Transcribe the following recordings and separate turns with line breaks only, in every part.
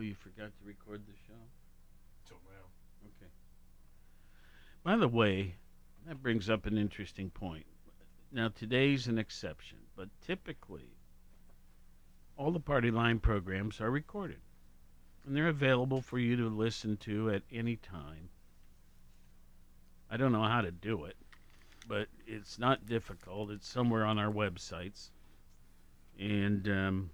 Oh, you forgot to record the show?
Till now.
Okay. By the way, that brings up an interesting point. Now, today's an exception, but typically, all the Party Line programs are recorded. And they're available for you to listen to at any time. I don't know how to do it, but it's not difficult. It's somewhere on our websites. And, um,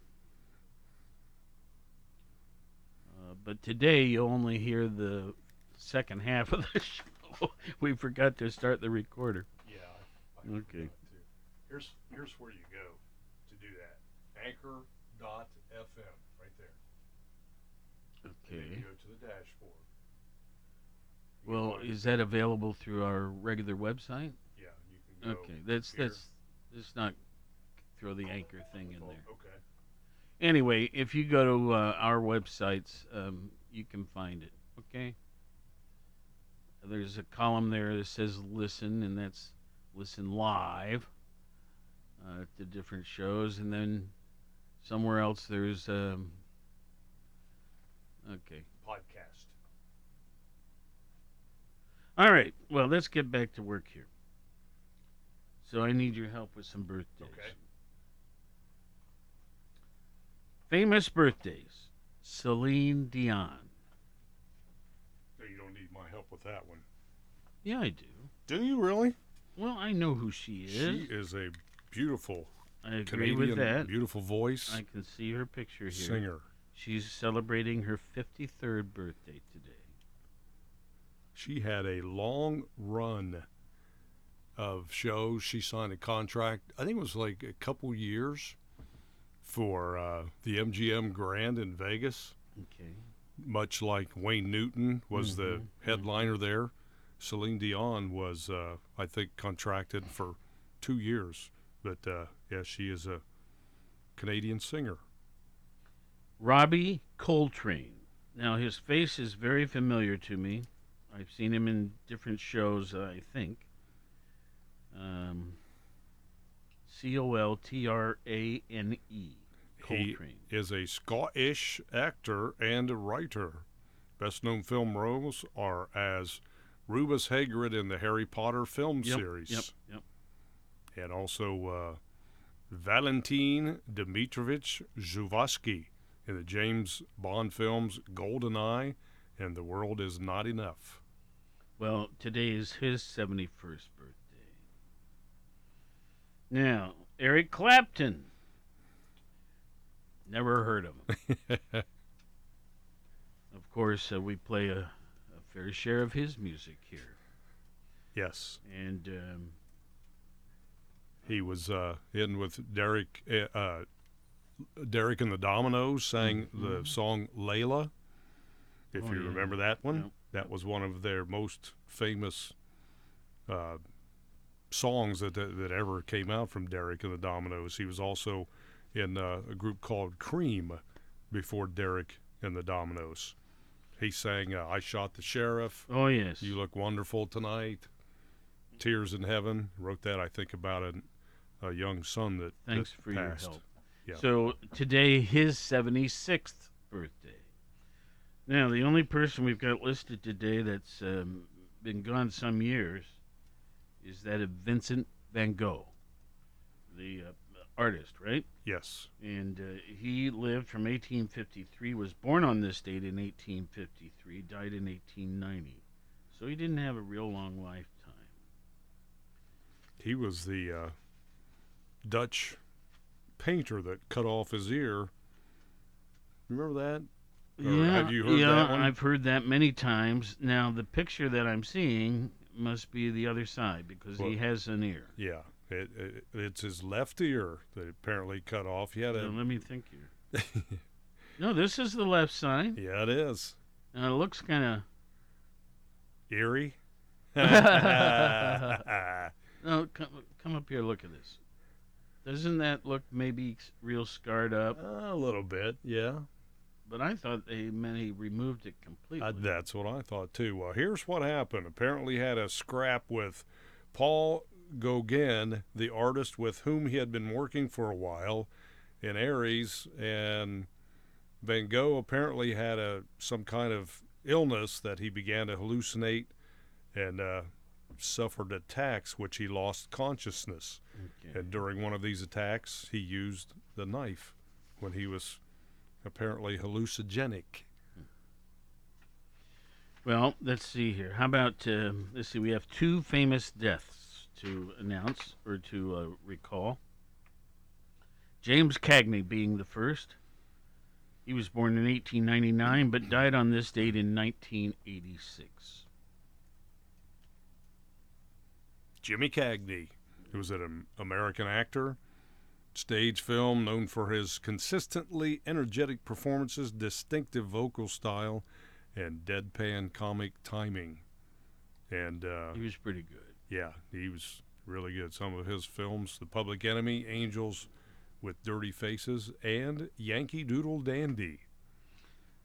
uh, but today you'll only hear the second half of the show. we forgot to start the recorder.
Yeah. I, I
Okay.
Here's here's where you go to do that. Anchor.fm right there.
Okay.
you go to the dashboard. You
Well, is that available through our regular website?
yeah, you can go.
Okay, that's
here.
that's let's not throw the anchor thing in
Oh,
there.
Okay.
Anyway, if you go to uh, our websites, um, you can find it. Okay. There's a column there that says "Listen," and that's listen live uh, to different shows, and then somewhere else there's um, okay.
Podcast.
All right. Well, let's get back to work here. So I need your help with some birthdays.
Okay.
Famous birthdays. Celine Dion.
You don't need my help with that one.
Yeah, I do.
Do you really?
Well, I know who she is.
She is a beautiful
I agree
Canadian,
with that.
beautiful voice
I can see her picture here.
singer.
She's celebrating her 53rd birthday today.
She had a long run of shows. She signed a contract. I think it was like a couple years for uh, the MGM Grand in Vegas.
Okay.
Much like Wayne Newton was the
Mhm,
headliner there, Celine Dion was, uh, I think, contracted for two years. But uh, yeah, she is a Canadian singer.
Robbie Coltrane. Now, his face is very familiar to me. I've seen him in different shows, uh, I think. Um, C O L T R A N E.
He is a Scottish actor and writer. Best known film roles are as Rubeus Hagrid in the Harry Potter film
Yep,
series,
Yep, yep.
and also uh, Valentin Dmitrovich Zhuvatsky in the James Bond films GoldenEye and The World Is Not Enough.
Well, today is his 71st birthday. Now, Eric Clapton. Never heard of him. of course, uh, we play a, a fair share of his music here.
yes,
And um,
he was uh, in with Derek. uh, Uh, Derek and the Dominos sang the
Mhm.
song Layla. If
Oh,
you
yeah.
remember that one,
Yep.
that was one of their most famous uh, songs that, that that ever came out from Derek and the Dominos. He was also in uh, a group called Cream before Derek and the Dominos. He sang uh, "I Shot the Sheriff,"
oh, yes.
"You Look Wonderful Tonight," "Tears in Heaven." Wrote that I think about a, a young son that
Thanks
that
for
passed.
your help.
Yeah.
So today, his 76th birthday. Now, the only person we've got listed today that's um, been gone some years is that of Vincent Van Gogh, the uh, artist, right?
Yes,
And uh, he lived from 1853, was born on this date in 1853, died in 1890. So he didn't have a real long lifetime.
he was the uh, Dutch painter that cut off his ear. Remember that? Or
yeah,
have you heard
yeah? I've heard that many times. Now the picture that I'm seeing must be the other side because he has an ear.
Yeah, it, it, it's his left ear that apparently cut off. He had a
let me think here. no, this is the left side.
yeah, it is
Now it looks kind of.
eerie.
No, come, come up here. Look at this. Doesn't that look maybe real scarred up?
a little bit, yeah.
But I thought they meant he removed it completely.
Uh, that's what I thought too. Well, here's what happened. Apparently, he had a scrap with Paul Gauguin, the artist with whom he had been working for a while in Aries, and Van Gogh apparently had a some kind of illness that he began to hallucinate and uh, suffered attacks, which he lost consciousness.
Okay.
And during one of these attacks, he used the knife when he was apparently hallucinogenic.
Well, let's see here. How about uh, let's see? We have two famous deaths to announce or to uh, recall. James Cagney being the first. He was born in 1899, but died on this date in 1986.
Jimmy Cagney, who was an American actor, stage film known for his consistently energetic performances, distinctive vocal style, and deadpan comic timing. And uh,
He was pretty good.
yeah, he was really good. Some of his films, The Public Enemy, Angels with Dirty Faces, and Yankee Doodle Dandy.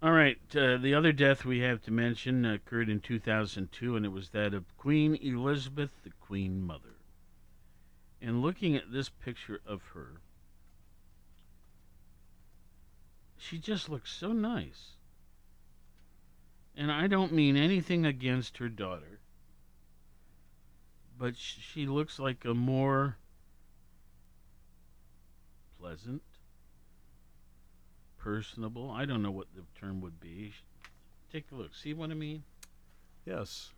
All right. Uh, the other death we have to mention occurred in 2002, and it was that of Queen Elizabeth, the Queen Mother. And looking at this picture of her, she just looks so nice. And I don't mean anything against her daughter, but she looks like a more pleasant, personable. I don't know what the term would be. Take a look. See what I mean?
Yes,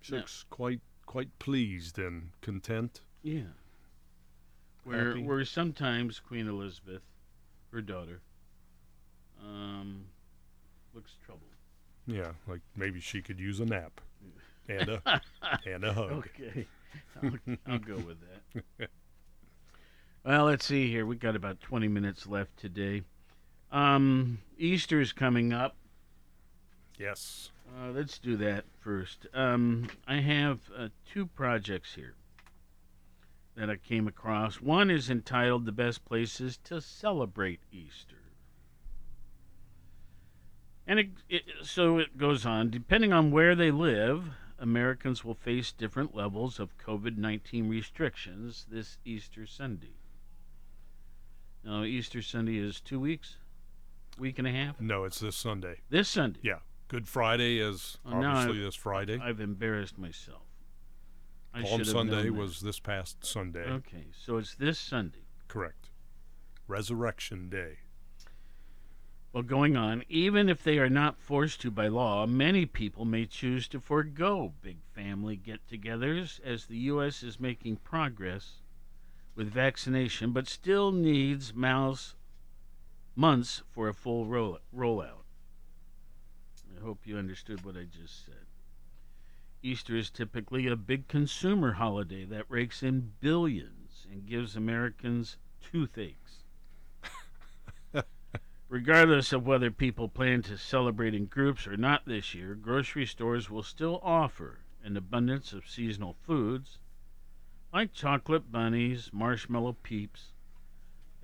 she looks quite quite pleased and content.
Yeah. Where
Happy.
where sometimes Queen Elizabeth, her daughter, um, looks troubled.
Yeah, like maybe she could use a nap and a and a hug.
Okay, I'll, I'll go with that. well, let's see here. We got about twenty minutes left today. Um, Easter's coming up.
Yes.
Uh, let's do that first. Um, I have uh, two projects here that I came across. One is entitled "The Best Places to Celebrate Easter," and it, it, so it goes on. Depending on where they live, Americans will face different levels of COVID nineteen restrictions this Easter Sunday. Now, Easter Sunday is two weeks, week and a half.
No, it's this Sunday.
This Sunday.
Yeah. Good Friday is
Oh,
obviously this Friday.
I've embarrassed myself. I
Palm Sunday was this past Sunday.
okay. So it's this Sunday.
Correct. Resurrection Day.
Well, going on, even if they are not forced to by law, many people may choose to forego big family get-togethers as the U.S. is making progress with vaccination, but still needs mouse months for a full roll- rollout. I hope you understood what I just said. Easter is typically a big consumer holiday that rakes in billions and gives Americans toothaches. Regardless of whether people plan to celebrate in groups or not this year, grocery stores will still offer an abundance of seasonal foods like chocolate bunnies, marshmallow peeps,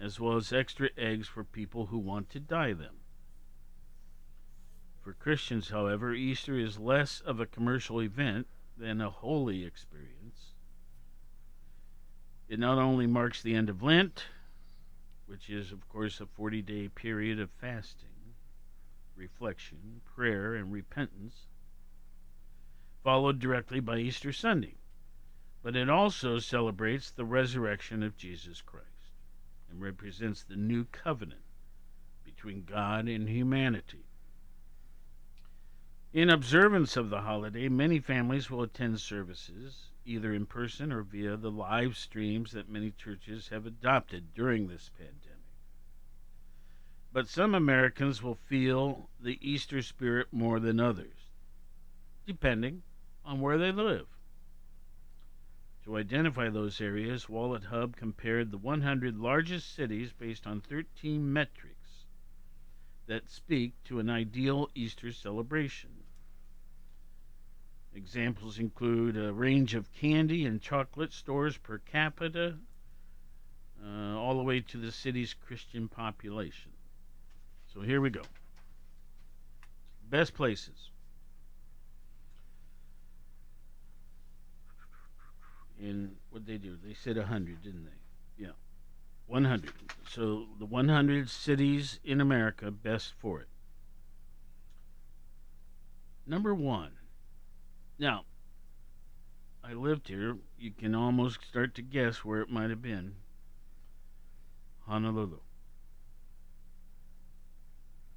as well as extra eggs for people who want to dye them. For Christians, however, Easter is less of a commercial event than a holy experience. It not only marks the end of Lent, which is, of course, a 40 day period of fasting, reflection, prayer, and repentance, followed directly by Easter Sunday. But it also celebrates the resurrection of Jesus Christ and represents the new covenant between God and humanity. In observance of the holiday, many families will attend services, either in person or via the live streams that many churches have adopted during this pandemic. But some Americans will feel the Easter spirit more than others, depending on where they live. To identify those areas, Wallet Hub compared the 100 largest cities based on 13 metrics that speak to an ideal Easter celebration. Examples include a range of candy and chocolate stores per capita, uh, all the way to the city's Christian population. So here we go. Best places. And what they do? They said 100, didn't they? Yeah. 100. So the 100 cities in America best for it. Number one. Now, I lived here. You can almost start to guess where it might have been. Honolulu.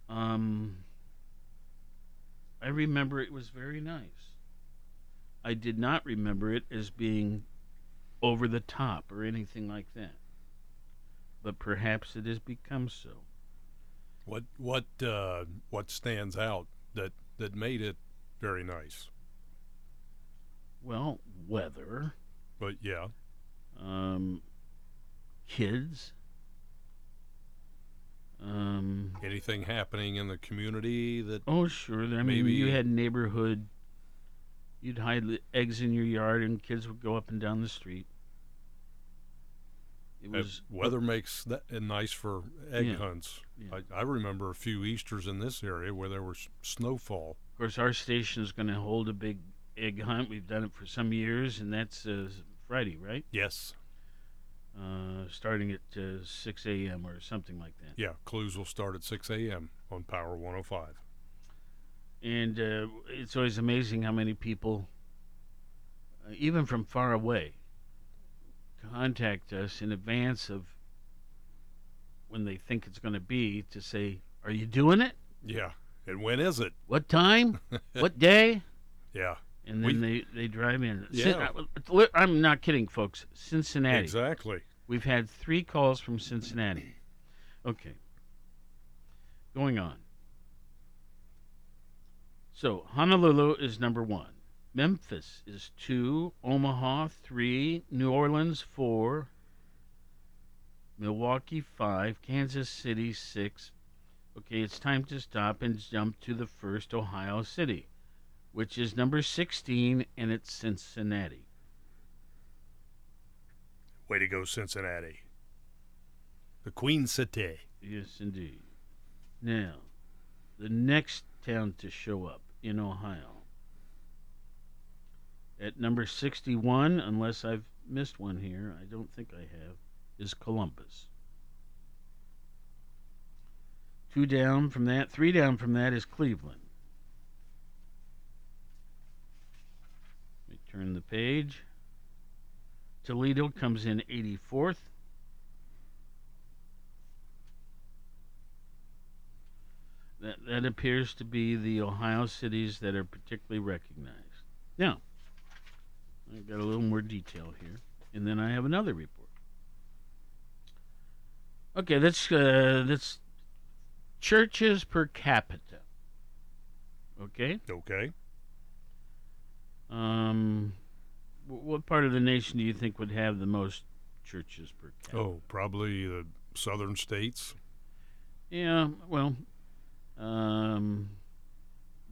Um, I remember it was very nice. I did not remember it as being over the top or anything like that. But perhaps it has become so.
What what uh, what stands out that that made it very nice?
Well, weather,
But yeah,
um, kids, um,
anything happening in the community that
oh sure. I mean,
Maybe-
you had neighborhood. You'd hide the eggs in your yard, and kids would go up and down the street. It
uh,
was
weather makes that nice for egg
Yeah.
hunts.
Yeah.
I, I remember a few Easters in this area where there was snowfall.
Of course, our station is going to hold a big egg hunt. We've done it for some years, and that's uh, Friday, right?
Yes.
Uh, starting at uh, 6 a.m. or something like that.
Yeah, clues will start at 6 a.m. on Power 105.
And uh, it's always amazing how many people, uh, even from far away, contact us in advance of when they think it's going to be to say, Are you doing it?
Yeah. And when is it?
What time? what day?
Yeah.
And
We-
then they, they drive in.
Yeah.
I'm not kidding, folks. Cincinnati.
Exactly.
We've had three calls from Cincinnati. Okay. Going on. So Honolulu is number one. Memphis is two. Omaha three. New Orleans four. Milwaukee five. Kansas City six. Okay, it's time to stop and jump to the first Ohio city, which is number 16, and it's Cincinnati.
Way to go, Cincinnati. The Queen City.
Yes, indeed. Now, the next town to show up in Ohio at number 61, unless I've missed one here, I don't think I have, is Columbus. Two down from that, three down from that is Cleveland. Let me turn the page. Toledo comes in 84th. That, that appears to be the Ohio cities that are particularly recognized. Now, I've got a little more detail here, and then I have another report. Okay, that's uh, that's churches per capita. Okay,
Okay.
Um, what part of the nation do you think would have the most churches per capita?
Oh, probably the southern states.
Yeah, well, um,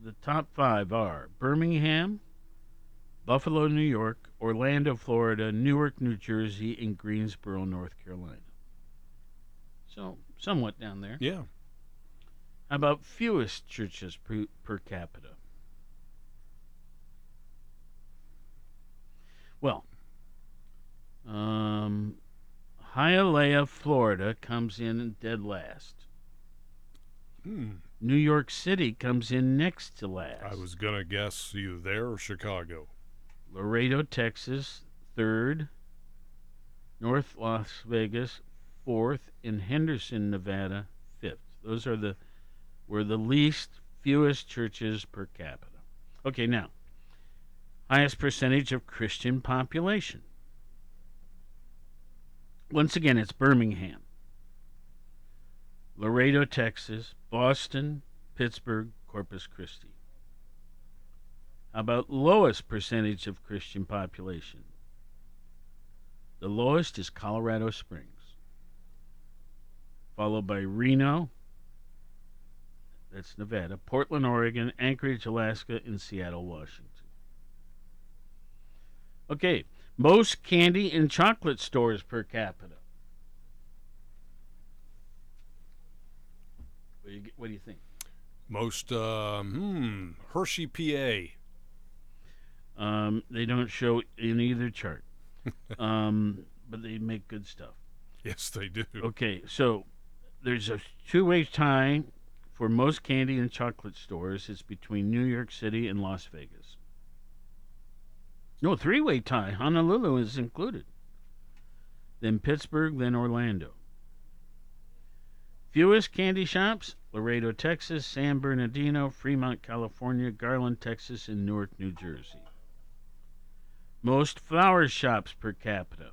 the top five are Birmingham, Buffalo, New York, Orlando, Florida, Newark, New Jersey, and Greensboro, North Carolina. So, somewhat down there.
Yeah.
How about fewest churches per, per capita? Well, um, Hialeah, Florida comes in dead last.
Hmm.
New York City comes in next to last.
I was going to guess either there or Chicago.
Laredo, Texas, third. North Las Vegas, fourth. And Henderson, Nevada, fifth. Those are the were the least fewest churches per capita. Okay, now highest percentage of Christian population. Once again, it's Birmingham, Laredo, Texas, Boston, Pittsburgh, Corpus Christi. How about lowest percentage of Christian population? The lowest is Colorado Springs, followed by Reno, that's Nevada, Portland, Oregon, Anchorage, Alaska, and Seattle, Washington. Okay, most candy and chocolate stores per capita. What do you, what do you think?
Most, um, hmm, Hershey, PA.
Um, they don't show in either chart, um, but they make good stuff.
Yes, they do.
Okay, so there's a two-way tie for most candy and chocolate stores. It's between New York City and Las Vegas. No, three-way tie. Honolulu is included. Then Pittsburgh, then Orlando. Fewest candy shops: Laredo, Texas; San Bernardino, Fremont, California; Garland, Texas; and Newark, New Jersey. Most flower shops per capita.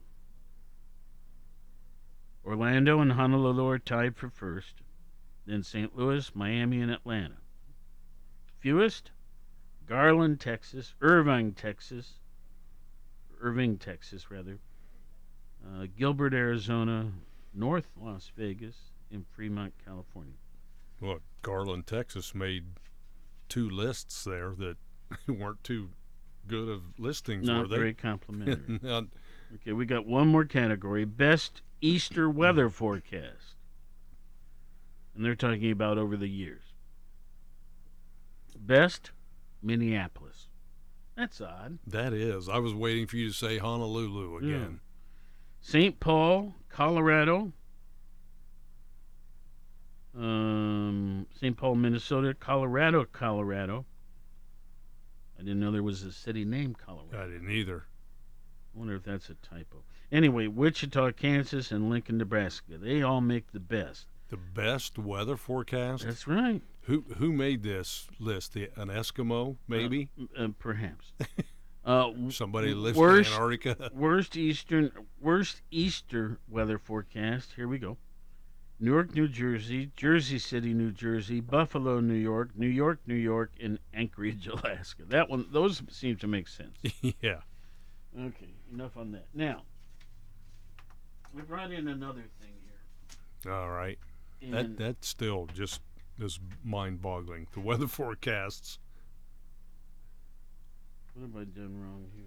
Orlando and Honolulu are tied for first, then St. Louis, Miami, and Atlanta. Fewest? Garland, Texas, Irvine, Texas, Irving, Texas, rather, uh, Gilbert, Arizona, North Las Vegas, and Fremont, California.
Well, Garland, Texas made two lists there that weren't too good of listings,
Not
were they?
very complimentary.
Not-
okay, we got one more category Best Easter Weather Forecast. And they're talking about over the years. Best Minneapolis. That's odd.
that is. I was waiting for you to say Honolulu
Yeah.
again.
St. Paul, Colorado. Um, St. Paul, Minnesota, Colorado, Colorado. I didn't know there was a city named Colorado.
I didn't either.
I wonder if that's a typo. Anyway, Wichita, Kansas, and Lincoln, Nebraska. They all make the best.
The best weather forecast.
That's right.
Who who made this list? The, an Eskimo, maybe?
Uh, perhaps. Uh,
Somebody lives
worst-
in Antarctica.
worst Eastern worst Easter weather forecast. Here we go. Newark, New Jersey, Jersey City, New Jersey, Buffalo, New York, New York, New York, and Anchorage, Alaska. That one, those seem to make sense.
yeah.
Okay, enough on that. Now, we brought in another thing here.
All right.
And
That that still just is mind-boggling. The weather forecasts.
what have I done wrong here?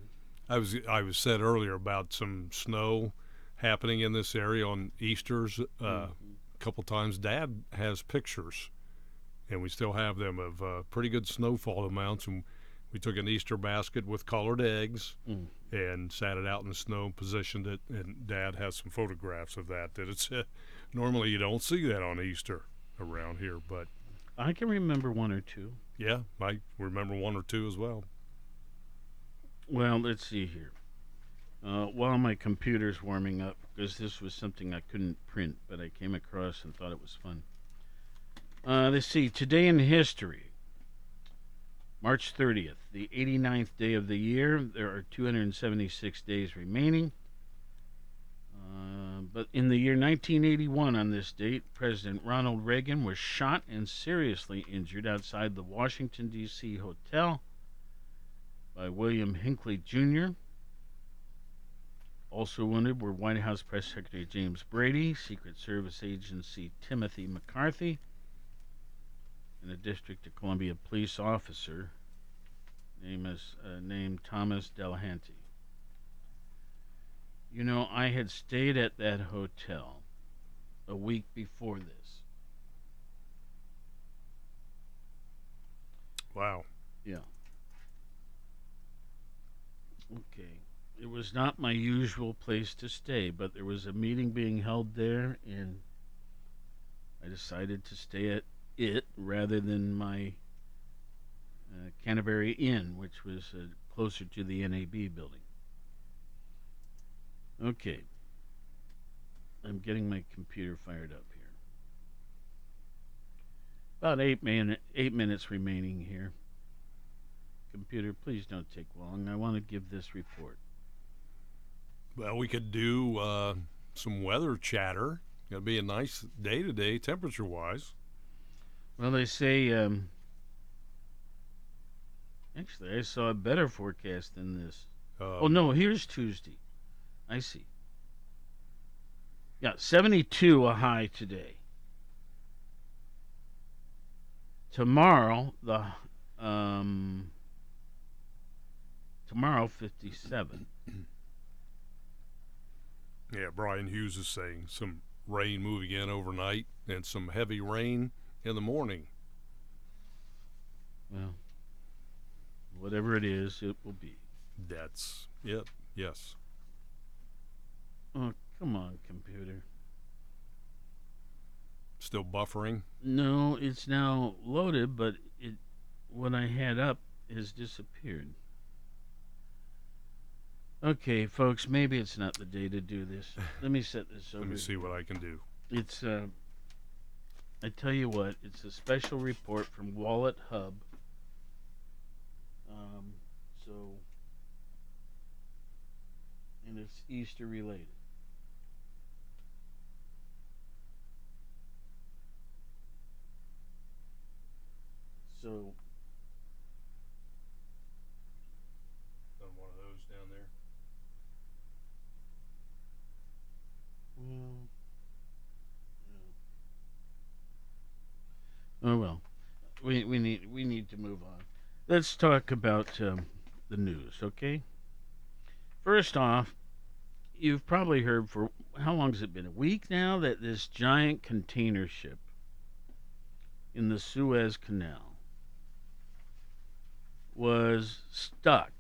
I was I was said earlier about some snow happening in this area on Easter's. Uh,
Mhm.
A couple times, Dad has pictures, and we still have them of uh, pretty good snowfall amounts. And we took an Easter basket with colored eggs
Mm.
and sat it out in the snow, positioned it, and Dad has some photographs of that. That it's uh, normally you don't see that on Easter around here, but
I can remember one or two.
yeah, I remember one or two as well.
Well, let's see here. Uh, while my computer's warming up, because this was something I couldn't print, but I came across and thought it was fun. Uh, let's see. Today in history, March 30th, the 89th day of the year. There are 276 days remaining. Uh, but in the year 1981, on this date, President Ronald Reagan was shot and seriously injured outside the Washington, D.C. hotel by William Hinckley Jr. Also wounded were White House Press Secretary James Brady, Secret Service Agency Timothy McCarthy, and a District of Columbia police officer name is, uh, named Thomas Delahanty. You know, I had stayed at that hotel a week before this.
Wow.
Yeah. Okay. It was not my usual place to stay, but there was a meeting being held there, and I decided to stay at it rather than my uh, Canterbury Inn, which was uh, closer to the NAB building. Okay. I'm getting my computer fired up here. About eight minute, eight minutes remaining here. Computer, please don't take long. I want to give this report.
Well, we could do uh, some weather chatter. It'll be a nice day today, temperature wise.
Well, they say. Um, actually, I saw a better forecast than this.
Uh,
oh no, here's Tuesday. I see. Yeah, 72 a high today. Tomorrow the um tomorrow 57.
Yeah, Brian Hughes is saying some rain moving in overnight and some heavy rain in the morning.
Well, whatever it is, it will be.
That's it. Yes.
Oh, come on, computer.
Still buffering.
No, it's now loaded, but it what I had up has disappeared. Okay, folks, maybe it's not the day to do this. Let me set this over.
Let me see what I can do.
It's uh I tell you what, it's a special report from Wallet Hub. Um so and it's Easter related. So
Done one of those down there.
Well, yeah. Oh well, we we need we need to move on. Let's talk about um, the news, okay? First off, you've probably heard for how long has it been? A week now that this giant container ship in the Suez Canal was stuck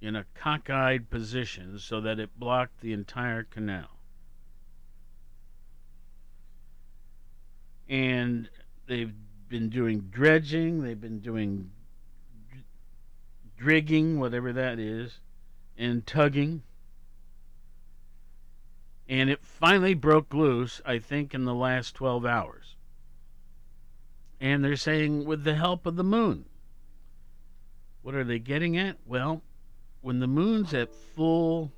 in a cockeyed position so that it blocked the entire canal. And they've been doing dredging, they've been doing dr- drigging, whatever that is, and tugging. And it finally broke loose, I think, in the last 12 hours. And they're saying with the help of the moon. What are they getting at? Well, when the moon's at full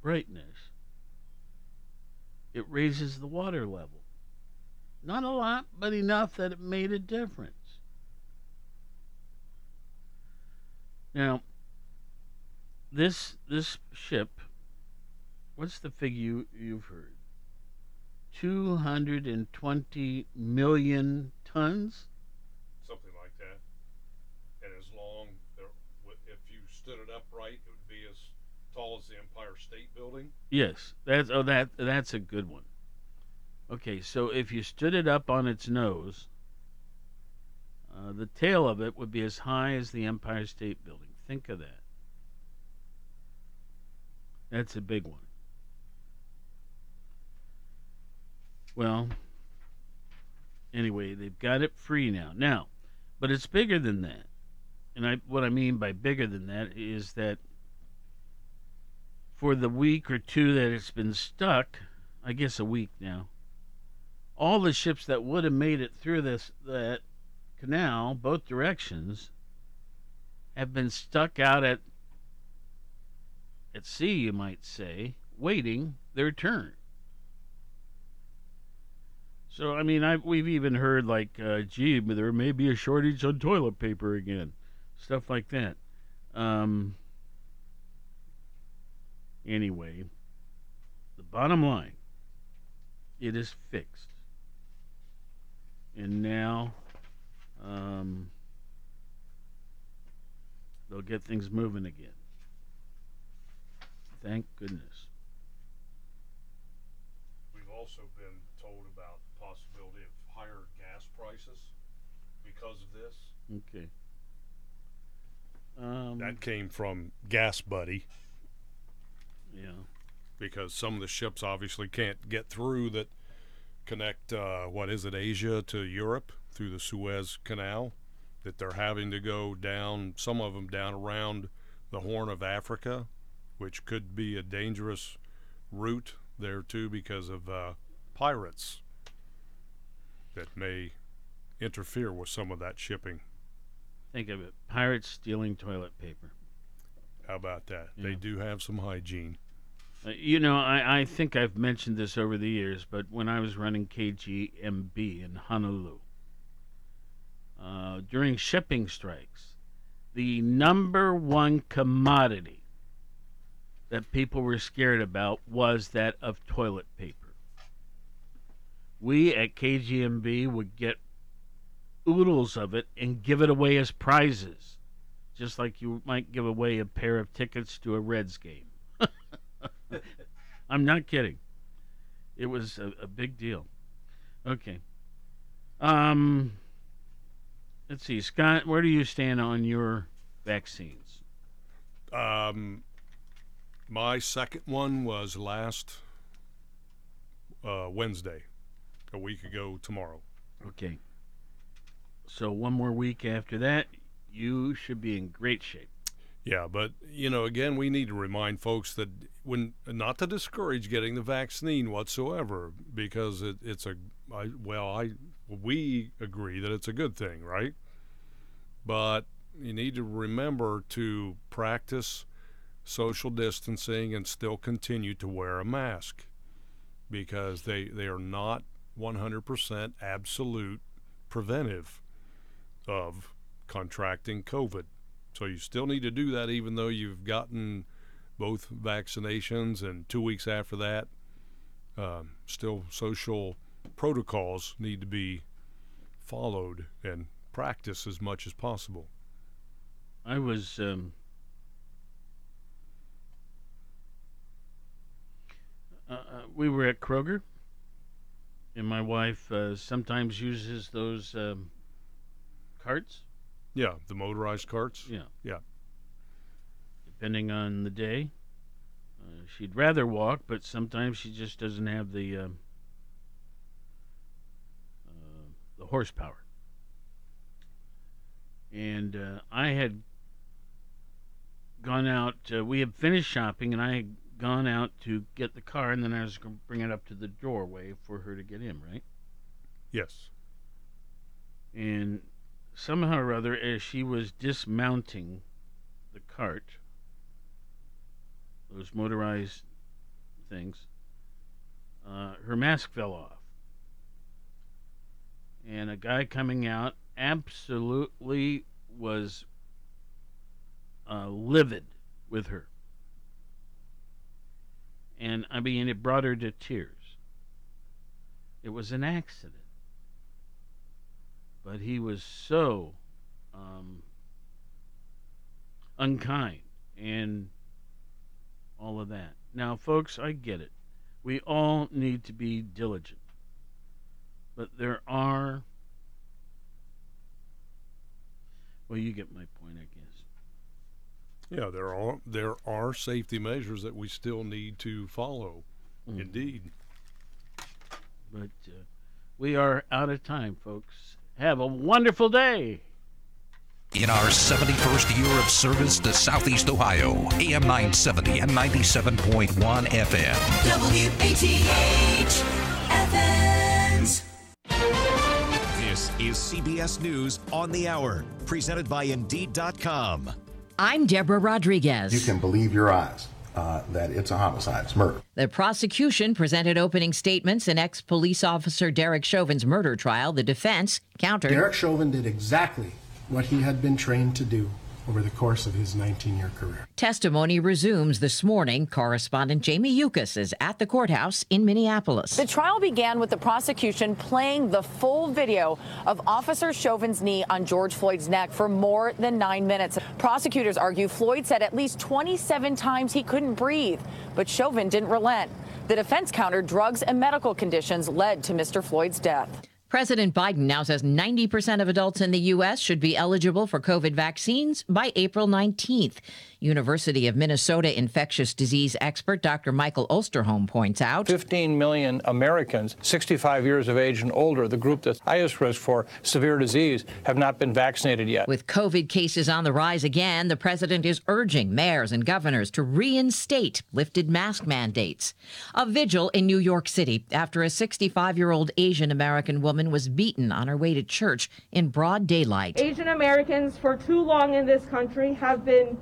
brightness, it raises the water level. Not a lot, but enough that it made a difference. Now, this this ship, what's the figure you, you've heard? 220 million tons?
Something like that. And as long, there, wi- if you stood it upright, it would be as tall as the Empire State Building.
Yes, that's oh that that's a good one. Okay, so if you stood it up on its nose, uh, the tail of it would be as high as the Empire State Building. Think of that. That's a big one. Well, anyway, they've got it free now. Now, but it's bigger than that. And I what I mean by bigger than that is that for the week or two that it's been stuck, I guess a week now, all the ships that would have made it through this that canal, both directions, have been stuck out at at sea, you might say, waiting their turn. So I mean, I we've even heard like, uh, gee, there may be a shortage on toilet paper again, stuff like that. Um, anyway, the bottom line, it is fixed, and now, um, they'll get things moving again. Thank goodness.
We've also been told about the possibility of higher gas prices because of this.
Okay. Um,
That came from Gas Buddy
yeah.
because some of the ships obviously can't get through that connect uh, what is it Asia to Europe through the Suez Canal that they're having to go down some of them down around the Horn of Africa which could be a dangerous route there too because of uh, pirates that may interfere with some of that shipping
Think of it: pirates stealing toilet paper.
how about that
Yeah.
they do have some hygiene
Uh, you know, I, I think I've mentioned this over the years, but when I was running KGMB in Honolulu, uh, during shipping strikes, the number one commodity that people were scared about was that of toilet paper. We at KGMB would get oodles of it and give it away as prizes, just like you might give away a pair of tickets to a Reds game. I'm not kidding. It was a, a big deal. Okay. Um. Let's see, Scott. Where do you stand on your vaccines?
Um, my second one was last uh, Wednesday, a week ago tomorrow.
Okay. So one more week after that, you should be in great shape.
Yeah, but you know, again, we need to remind folks that when not to discourage getting the vaccine whatsoever, because it, it's a I, well, I we agree that it's a good thing, right? But you need to remember to practice social distancing and still continue to wear a mask because they they are not 100% absolute preventive of contracting COVID. So you still need to do that even though you've gotten both vaccinations, and two weeks after that, um, still social protocols need to be followed and practiced as much as possible.
I was um, uh, uh, we were at Kroger, and my wife uh, sometimes uses those um, carts.
Yeah, the motorized carts.
Yeah.
Yeah.
Depending on the day, uh, she'd rather walk, but sometimes she just doesn't have the um, uh, the horsepower. And uh, I had gone out. Uh, we had finished shopping, and I had gone out to get the car, and then I was going to bring it up to the doorway for her to get in. Right.
Yes.
And somehow or other, as she was dismounting the cart, those motorized things, uh, her mask fell off. And a guy coming out absolutely was uh, livid with her. And I mean, it brought her to tears. It was an accident but he was so um, unkind and all of that. Now, folks, I get it. We all need to be diligent, but there are. Well, you get my point, I guess.
Yeah, there are there are safety measures that we still need to follow.
Mm.
Indeed.
But uh, we are out of time, folks. Have a wonderful day.
In our 71st year of service to Southeast Ohio, AM 970 and 97.1 FM.
WATH Athens.
This is CBS News on the Hour, presented by Indeed.com.
I'm Deborah Rodriguez.
You can believe your eyes uh, that it's a homicide, it's murder.
The prosecution presented opening statements in ex police officer Derek Chauvin's murder trial. The defense countered.
Derek Chauvin did exactly what he had been trained to do over the course of his 19 year career.
Testimony resumes this morning. Correspondent Jamie Yuccas is at the courthouse in Minneapolis.
The trial began with the prosecution playing the full video of Officer Chauvin's knee on George Floyd's neck for more than nine minutes. Prosecutors argue Floyd said at least 27 times he couldn't breathe, but Chauvin didn't relent. The defense countered drugs and medical conditions led to Mr. Floyd's death.
President Biden now says 90% of adults in the U.S. should be eligible for COVID vaccines by April 19th. University of Minnesota infectious disease expert Dr. Michael Osterholm points out
15 million Americans 65 years of age and older, the group that's highest risk for severe disease, have not been vaccinated yet.
With COVID cases on the rise again, the president is urging mayors and governors to reinstate lifted mask mandates. A vigil in New York City after a 65 year old Asian American woman was beaten on her way to church in broad daylight.
Asian Americans for too long in this country have been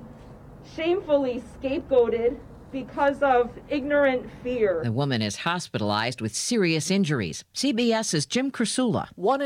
shamefully scapegoated because of ignorant fear.
The woman is hospitalized with serious injuries. CBS's Jim Krasula.
One